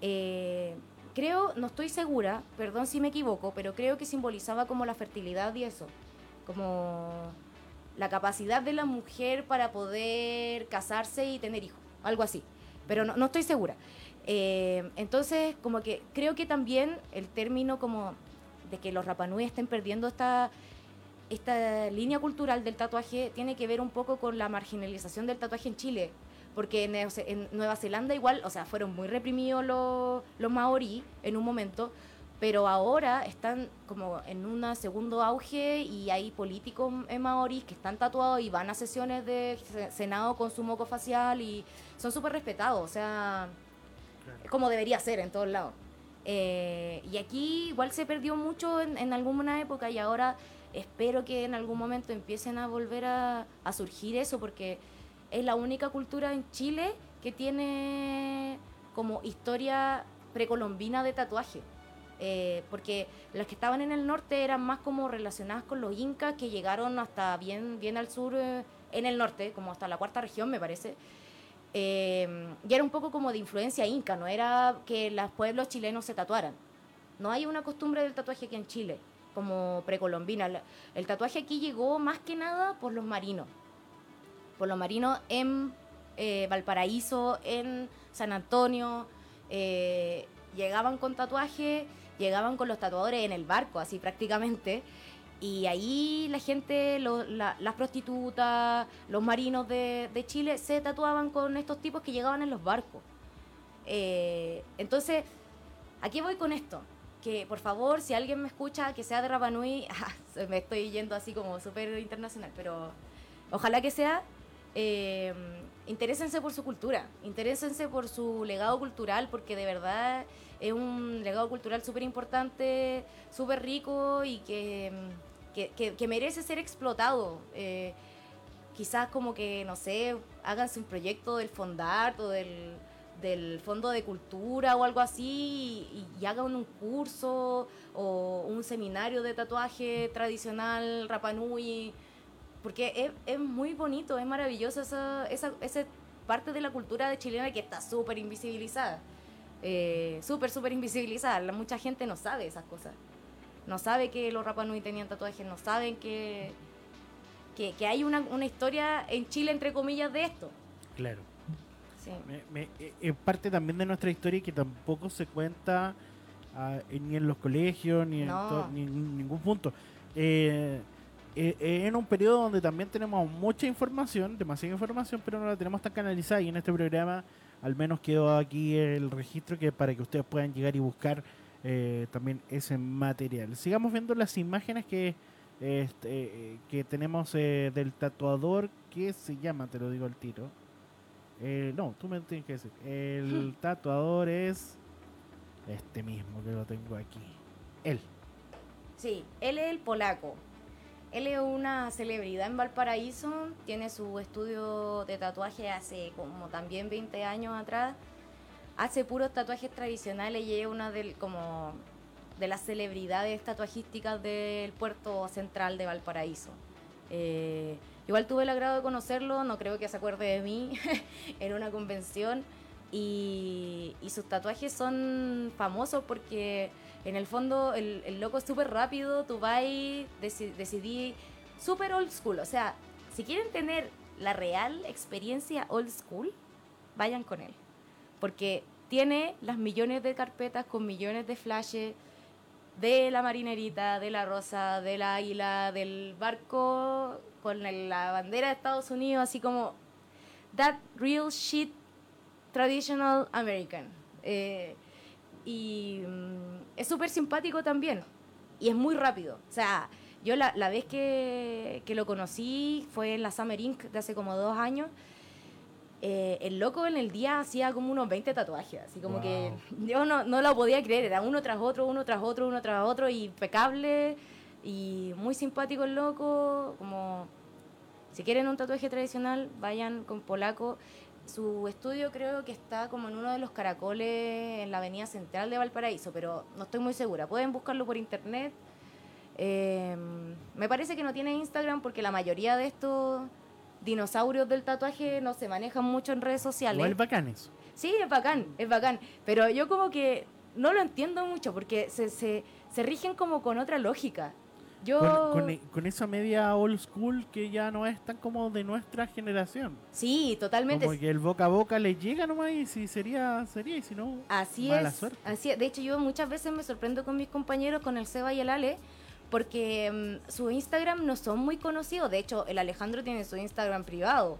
Eh, creo, no estoy segura, perdón si me equivoco, pero creo que simbolizaba como la fertilidad y eso, como la capacidad de la mujer para poder casarse y tener hijos, algo así, pero no, estoy segura. Eh, entonces, como que creo que también el término como de que los Rapanui estén perdiendo esta, esta línea cultural del tatuaje tiene que ver un poco con la marginalización del tatuaje en Chile, porque en, Nueva Zelanda igual, o sea, fueron muy reprimidos los, los maorí en un momento, pero ahora están como en un segundo auge y hay políticos en maoris que están tatuados y van a sesiones de Senado con su moco facial y son súper respetados, o sea, es como debería ser en todos lados. Eh, y aquí igual se perdió mucho en, alguna época y ahora espero que en algún momento empiecen a volver a, a surgir eso, porque es la única cultura en Chile que tiene como historia precolombina de tatuaje. Eh, porque las que estaban en el norte eran más como relacionadas con los incas que llegaron hasta bien, bien al sur eh, en el norte, como hasta la cuarta región me parece. Eh, y era un poco como de influencia inca, no era que los pueblos chilenos se tatuaran. No hay una costumbre del tatuaje aquí en Chile, como precolombina. El tatuaje aquí llegó más que nada por los marinos. Por los marinos en Valparaíso, en San Antonio. llegaban con tatuaje llegaban con los tatuadores en el barco, así prácticamente. Y ahí la gente, las prostitutas, los marinos de, Chile se tatuaban con estos tipos que llegaban en los barcos. Eh, entonces, aquí voy con esto. Que por favor, si alguien me escucha que sea de Rapanui, *laughs* me estoy yendo así como súper internacional, pero ojalá que sea, eh, interésense por su cultura, interésense por su legado cultural, porque de verdad es un legado cultural súper importante, súper rico y que, que, merece ser explotado. Eh, quizás como que, no sé, háganse un proyecto del Fondart o del, del Fondo de Cultura o algo así y, hagan un curso o un seminario de tatuaje tradicional Rapanui, porque es, es muy bonito, es maravilloso esa, esa, esa parte de la cultura de chilena que está súper invisibilizada eh, súper, súper invisibilizada. Mucha gente no sabe esas cosas. No sabe que los Rapanui tenían tatuajes, no saben que, que, hay una, una, historia en Chile, entre comillas, de esto. Claro. Sí. Eh, es parte también de nuestra historia que tampoco se cuenta ah, ni en los colegios, ni, en, ningún punto. Eh, eh, en un periodo donde también tenemos mucha información, demasiada información, pero no la tenemos tan canalizada y en este programa al menos quedó aquí el registro que para que ustedes puedan llegar y buscar eh, también ese material. Sigamos viendo las imágenes que este, que tenemos eh, del tatuador que se llama, te lo digo al tiro. Eh, no, tú me tienes que decir. El tatuador es este mismo que lo tengo aquí. Él. Sí, él es el polaco. Él es una celebridad en Valparaíso, tiene su estudio de tatuaje hace como también 20 años atrás. Hace puros tatuajes tradicionales y es una de, como de las celebridades tatuajísticas del puerto central de Valparaíso. Eh, igual tuve el agrado de conocerlo, no creo que se acuerde de mí, *laughs* en una convención. Y sus tatuajes son famosos porque en el fondo el, loco es súper rápido, tú vas decidí súper old school. O sea, si quieren tener la real experiencia old school, vayan con él. Porque tiene las millones de carpetas con millones de flashes de la marinerita, de la rosa, de la águila, del barco con la bandera de Estados Unidos, así como that real shit traditional American. Eh, y mm, es súper simpático también. Y es muy rápido. O sea, yo la, la vez que, que, lo conocí fue en la Summer Inc. de hace como dos años. Eh, el loco en el día hacía como unos 20 tatuajes, así como que yo no, no lo podía creer, era uno tras otro, uno tras otro, uno tras otro, impecable y muy simpático el loco, como si quieren un tatuaje tradicional, vayan con polaco. Su estudio creo que está como en uno de los caracoles en la avenida central de Valparaíso, pero no estoy muy segura. Pueden buscarlo por internet. Eh, me parece que no tiene Instagram porque la mayoría de estos dinosaurios del tatuaje no se manejan mucho en redes sociales. es bacán eso. Sí, es bacán, es bacán. Pero yo como que no lo entiendo mucho porque se, se, se rigen como con otra lógica. Yo... E, con, esa media old school que ya no es tan como de nuestra generación. Sí, totalmente. Como que el boca a boca le llega nomás y si sería, sería y si no, así es, suerte. Así es. De hecho, yo muchas veces me sorprendo con mis compañeros, con el Seba y el Ale, porque mm, su Instagram no son muy conocidos. De hecho, el Alejandro tiene su Instagram privado.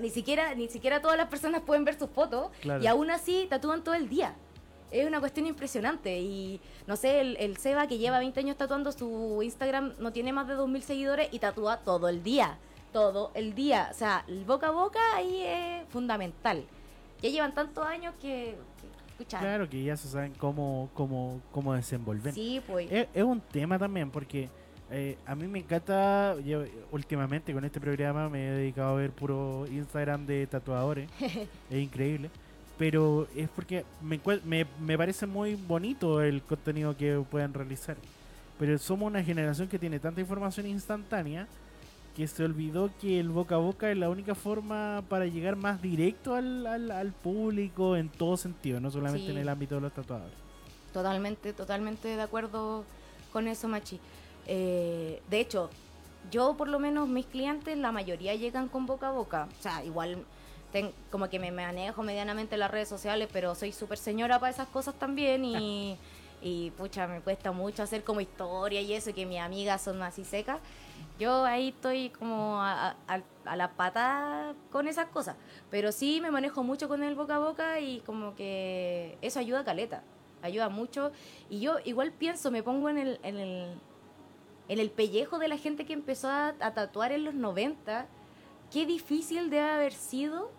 ni siquiera, ni siquiera todas las personas pueden ver sus fotos y aún así tatúan todo el día es una cuestión impresionante. Y no sé, el, Seba que lleva 20 años tatuando su Instagram no tiene más de 2.000 seguidores y tatúa todo el día. Todo el día. O sea, el boca a boca ahí es fundamental. Ya llevan tantos años que. Claro, que ya se saben cómo, cómo, cómo desenvolver. Sí, pues. Es, un tema también porque Eh, a mí me encanta, yo últimamente con este programa me he dedicado a ver puro Instagram de tatuadores, *laughs* es increíble, pero es porque me, me, me parece muy bonito el contenido que puedan realizar, pero somos una generación que tiene tanta información instantánea que se olvidó que el boca a boca es la única forma para llegar más directo al, al, al público en todo sentido, no solamente Sí. en el ámbito de los tatuadores. Totalmente, totalmente de acuerdo con eso, Machi. Eh, de hecho, yo por lo menos mis clientes, la mayoría llegan con boca a boca. O sea, igual ten- como que me manejo medianamente en las redes sociales, pero soy súper señora para esas cosas también y, *laughs* y pucha, me cuesta mucho hacer como historia y eso, que mis amigas son así secas. Yo ahí estoy como a, a- a- a la pata con esas cosas, pero sí me manejo mucho con el boca a boca y como que eso ayuda a caleta, ayuda mucho. Y yo igual pienso, me pongo en el, en el, en el pellejo de la gente que empezó a, a tatuar en los 90, qué difícil debe haber sido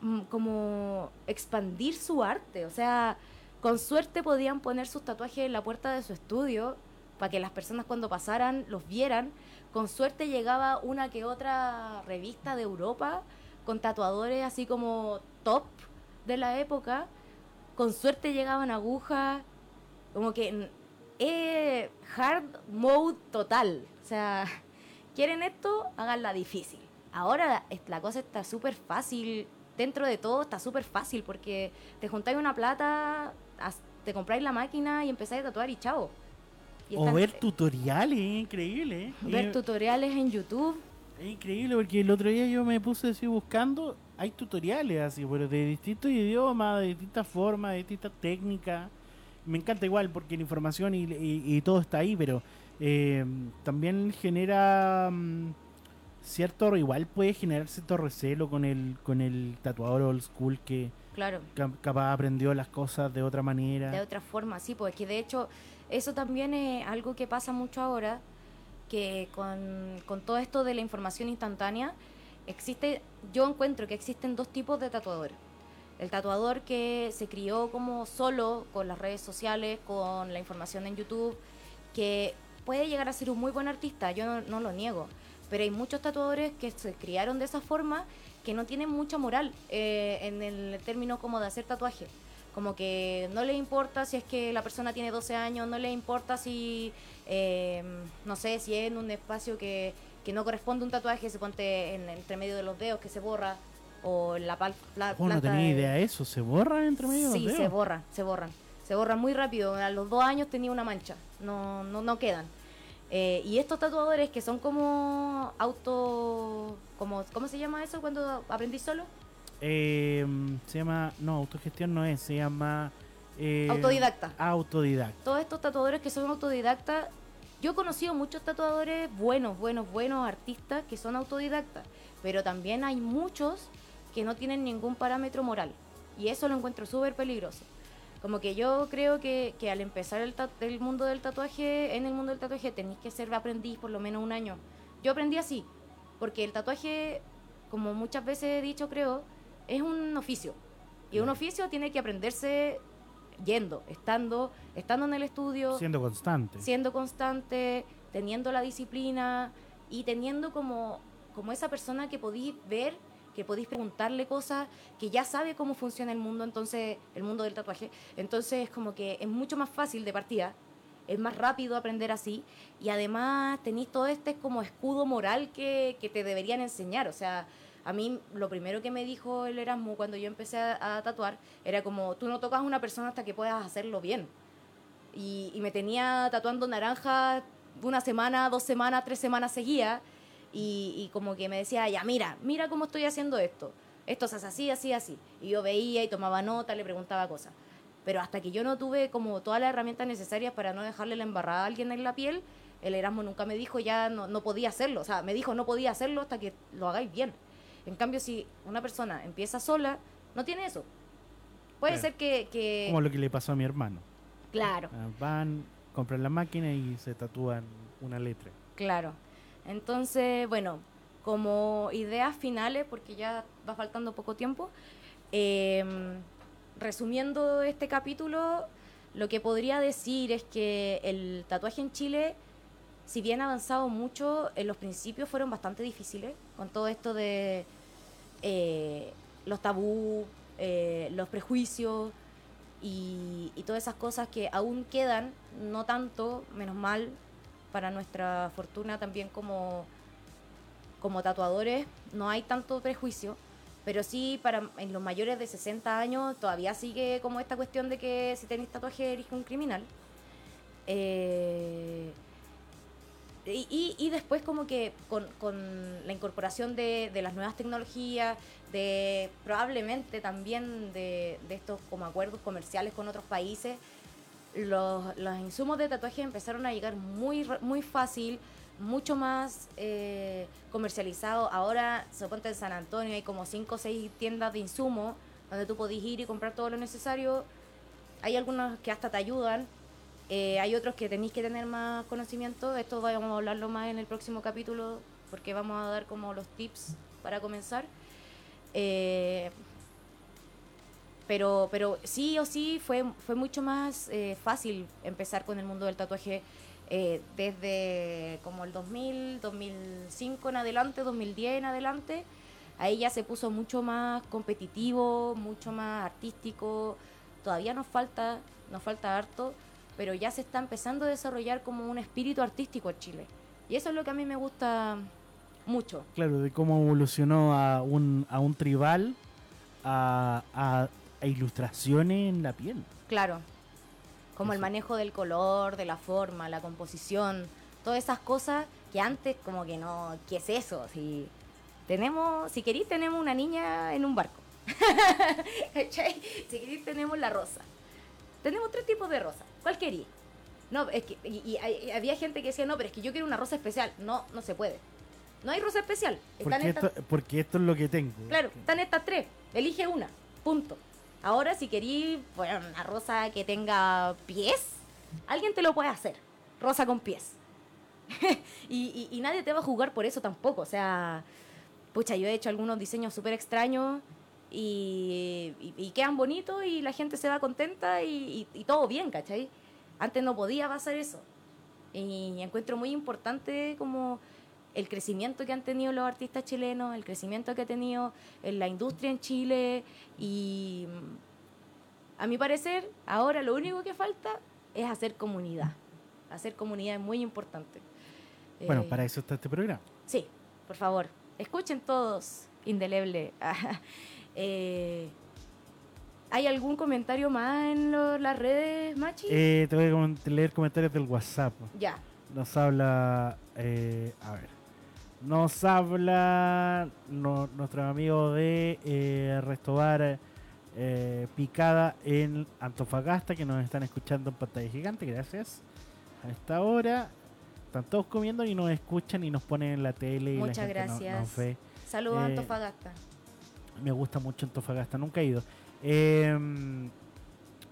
mm, como expandir su arte. O sea, con suerte podían poner sus tatuajes en la puerta de su estudio para que las personas cuando pasaran los vieran. Con suerte llegaba una que otra revista de Europa con tatuadores así como top de la época. Con suerte llegaban agujas. Como que eh, hard mode total. O sea, *laughs* quieren esto, háganla difícil. Ahora la cosa está súper fácil. Dentro de todo está súper fácil porque te juntáis una plata, te compráis la máquina y empezáis a tatuar y chao. Y O ver tutoriales, es increíble. ¿eh? ver Eh, tutoriales en YouTube. Es increíble porque el otro día yo me puse así buscando, hay tutoriales así, pero de distintos idiomas, de distintas formas, de distintas técnicas. Me encanta igual porque la información y, y- y todo está ahí, pero eh, también genera mm, cierto, igual puede generar cierto recelo con el, con el tatuador old school que Claro. ca- capaz aprendió las cosas de otra manera. De otra forma, sí, pues que de hecho eso también es algo que pasa mucho ahora, que con, con todo esto de la información instantánea, existe, yo encuentro que existen dos tipos de tatuadores. El tatuador que se crió como solo con las redes sociales, con la información en YouTube, que puede llegar a ser un muy buen artista, yo no, no lo niego, pero hay muchos tatuadores que se criaron de esa forma que no tienen mucha moral eh, en el término como de hacer tatuaje. Como que no le importa si es que la persona tiene 12 años, no le importa si, eh, no sé, si es en un espacio que, que no corresponde a un tatuaje, se ponte en, entre medio de los dedos que se borra, o en la pal, pla- Oh, no planta tenía de- idea de eso, ¿se borra entre medio de Sí, los se dedos? borran, se borran. Se borran muy rápido. A los dos años tenía una mancha. No, no, no quedan. Eh, y estos tatuadores que son como auto... Como, ¿Cómo se llama eso cuando aprendí solo? Eh, se llama, no, autogestión no es, se llama... eh, Autodidacta. Autodidacta. Todos estos tatuadores que son autodidactas, yo he conocido muchos tatuadores buenos, buenos, buenos artistas que son autodidactas, pero también hay muchos que no tienen ningún parámetro moral. Y eso lo encuentro súper peligroso. Como que yo creo que, que al empezar el, el mundo del tatuaje, en el mundo del tatuaje tenéis que ser aprendiz por lo menos un año. Yo aprendí así, porque el tatuaje, como muchas veces he dicho, creo, es un oficio. Y un oficio tiene que aprenderse yendo, estando, estando en el estudio, Siendo constante. siendo constante, teniendo la disciplina y teniendo como, como esa persona que podéis ver, que podéis preguntarle cosas, que ya sabe cómo funciona el mundo, entonces, el mundo del tatuaje. Entonces, como que es mucho más fácil de partida, es más rápido aprender así, y además tenéis todo este como escudo moral que, que te deberían enseñar. O sea, a mí lo primero que me dijo el Erasmus cuando yo empecé a, a tatuar era como, tú no tocas a una persona hasta que puedas hacerlo bien y, y me tenía tatuando naranja una semana, dos semanas, tres semanas seguía y, y como que me decía, ya mira, mira cómo estoy haciendo esto. Esto se hace así, así, así. Y yo veía y tomaba nota, le preguntaba cosas. Pero hasta que yo no tuve como todas las herramientas necesarias para no dejarle la embarrada a alguien en la piel, el Erasmo nunca me dijo ya no, no podía hacerlo. O sea, me dijo no podía hacerlo hasta que lo hagáis bien. En cambio, si una persona empieza sola, no tiene eso. Puede Claro. ser que, que... Como lo que le pasó a mi hermano. Claro. Ah, Van, compran la máquina y se tatúan una letra. Claro. Entonces, bueno, como ideas finales, porque ya va faltando poco tiempo, eh, resumiendo este capítulo, lo que podría decir es que el tatuaje en Chile si bien ha avanzado mucho, en los principios fueron bastante difíciles, con todo esto de eh, los tabú, eh, los prejuicios y, y todas esas cosas que aún quedan, no tanto, menos mal, para nuestra fortuna también como, como tatuadores, no hay tanto prejuicio, pero sí para en los mayores de 60 años todavía sigue como esta cuestión de que si tenéis tatuaje eres un criminal. Eh, y, y, después como que con, con la incorporación de, de, las nuevas tecnologías, de probablemente también de, de, estos como acuerdos comerciales con otros países, los, los, insumos de tatuaje empezaron a llegar muy, muy fácil, mucho más eh, comercializados. Ahora, suponte en San Antonio hay como 5 o 6 tiendas de insumos donde tú podés ir y comprar todo lo necesario. Hay algunos que hasta te ayudan eh, hay otros que tenéis que tener más conocimiento. Esto vamos a hablarlo más en el próximo capítulo porque vamos a dar como los tips para comenzar. Eh, pero, pero sí o sí fue, fue mucho más eh, fácil empezar con el mundo del tatuaje eh, desde como el 2000, 2005 en adelante, 2010 en adelante. Ahí ya se puso mucho más competitivo, mucho más artístico. Todavía nos falta, nos falta harto pero ya se está empezando a desarrollar como un espíritu artístico en Chile. Y eso es lo que a mí me gusta mucho. Claro, de cómo evolucionó a un, a un tribal a, a, ilustraciones en la piel. Claro, como el manejo del color, de la forma, la composición, todas esas cosas que antes como que no, ¿qué es eso? Si tenemos, si queréis tenemos una niña en un barco. *laughs* si queréis tenemos la rosa. Tenemos tres tipos de rosa. ¿Cuál quería? No, es que, y, había gente que decía, no, pero es que yo quiero una rosa especial. No, no se puede. No hay rosa especial. porque, esto, porque esto es lo que tengo. Claro, están estas tres. Elige una. Punto. Ahora, si querí bueno, una rosa que tenga pies, alguien te lo puede hacer. Rosa con pies. *laughs* y, y, nadie te va a jugar por eso tampoco. O sea, pucha, yo he hecho algunos diseños súper extraños y, quedan bonitos y la gente se va contenta y, todo bien, ¿cachai? Antes no podía pasar eso. Y encuentro muy importante como el crecimiento que han tenido los artistas chilenos, el crecimiento que ha tenido en la industria en Chile y a mi parecer ahora lo único que falta es hacer comunidad. Hacer comunidad es muy importante. Bueno, eh, para eso está este programa. Sí, por favor, escuchen todos, indeleble. *laughs* Eh, ¿Hay algún comentario más en las redes, Machi? Eh, te voy a leer comentarios del WhatsApp. Ya. Nos habla. Eh, a ver. Nos habla nuestro amigo de eh, Restobar eh, Picada en Antofagasta, que nos están escuchando en pantalla gigante. Gracias. A esta hora. Están todos comiendo y nos escuchan y nos ponen en la tele. Muchas gracias. Saludos a Antofagasta me gusta mucho Antofagasta, nunca he ido. Em,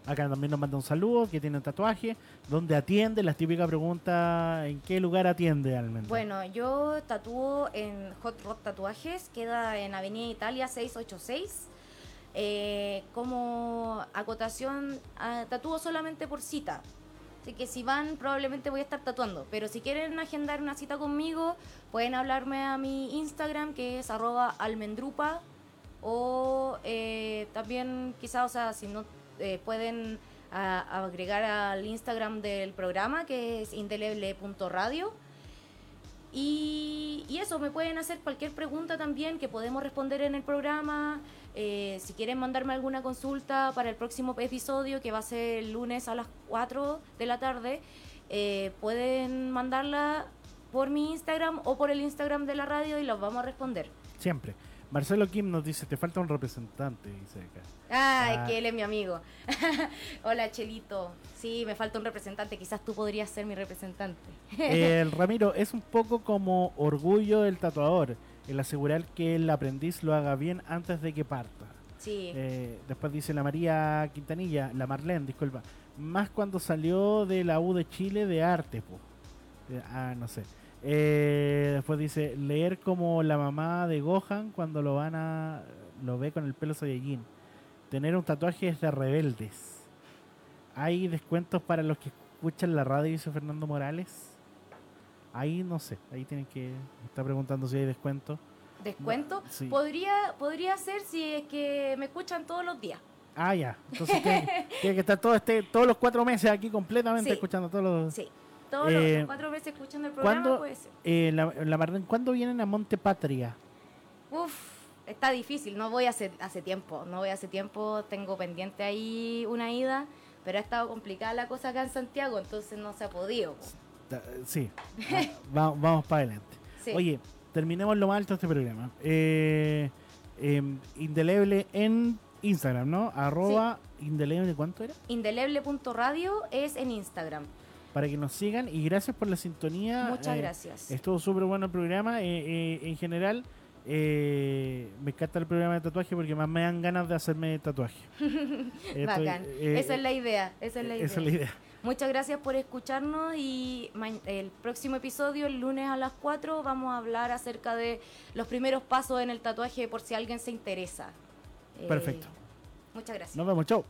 acá también nos manda un saludo, que tiene un tatuaje, ¿dónde atiende? La típica pregunta, ¿en qué lugar atiende Almendra? Bueno, yo tatúo en Hot Rod Tatuajes, queda en Avenida Italia 686. Eh, como acotación, uh, tatúo solamente por cita. Así que si van, probablemente voy a estar tatuando. Pero si quieren agendar una cita conmigo, pueden hablarme a mi Instagram, que es almendrupa o eh, también quizás, o sea, si no eh, pueden agregar al Instagram del programa que es indeleble.radio y, y eso, me pueden hacer cualquier pregunta también que podemos responder en el programa. Eh, si quieren mandarme alguna consulta para el próximo episodio, que va a ser el lunes a las 4 de la tarde, pueden mandarla por mi Instagram o por el Instagram de la radio y los vamos a responder. Siempre. Marcelo Kim nos dice, te falta un representante, dice acá. Ay, ah. que él es mi amigo. *laughs* Hola, Chelito. Sí, me falta un representante, quizás tú podrías ser mi representante. *laughs* el Ramiro, es un poco como orgullo del tatuador, el asegurar que el aprendiz lo haga bien antes de que parta. Sí. Eh, después dice la María Quintanilla, la Marlene, disculpa, más cuando salió de la U de Chile de arte, pues. Ah, no sé. Eh, después dice, leer como la mamá de Gohan cuando lo van a lo ve con el pelo Saiyajin. Tener un tatuaje es de rebeldes. ¿Hay descuentos para los que escuchan la radio, dice Fernando Morales? Ahí no sé, ahí tienen que estar preguntando si hay descuento. ¿Descuento? Sí. Podría, podría ser si es que me escuchan todos los días. Ah, ya. Entonces tiene, *laughs* tiene que estar todo este, todos los cuatro meses aquí completamente Sí. escuchando todos los... Sí. Todos los- Eh, los cuatro meses escuchando el programa ¿cuándo- puede ser. Eh, la, la ¿cuándo vienen a Monte Patria? Uf, está difícil. No voy hace, hace tiempo. No voy hace tiempo. Tengo pendiente ahí una ida. Pero ha estado complicada la cosa acá en Santiago, entonces no se ha podido. Sí, *laughs* Va- vamos para adelante. Sí. Oye, terminemos lo más alto de este programa. Eh, em, indeleble en Instagram, ¿no? Arroba indeleble, ¿cuánto era? Indeleble.radio es en Instagram. Para que nos sigan y gracias por la sintonía. Muchas Eh, gracias. Estuvo súper bueno el programa. eh, eh, en general, eh, me encanta el programa de tatuaje porque más me dan ganas de hacerme tatuaje. *laughs* Estoy, Bacán. eh, esa es la idea. Esa es la idea. esa es la idea. Muchas gracias por escucharnos y el próximo episodio, el lunes a las 4, vamos a hablar acerca de los primeros pasos en el tatuaje por si alguien se interesa. Eh, Perfecto. Muchas gracias. Nos vemos, chau.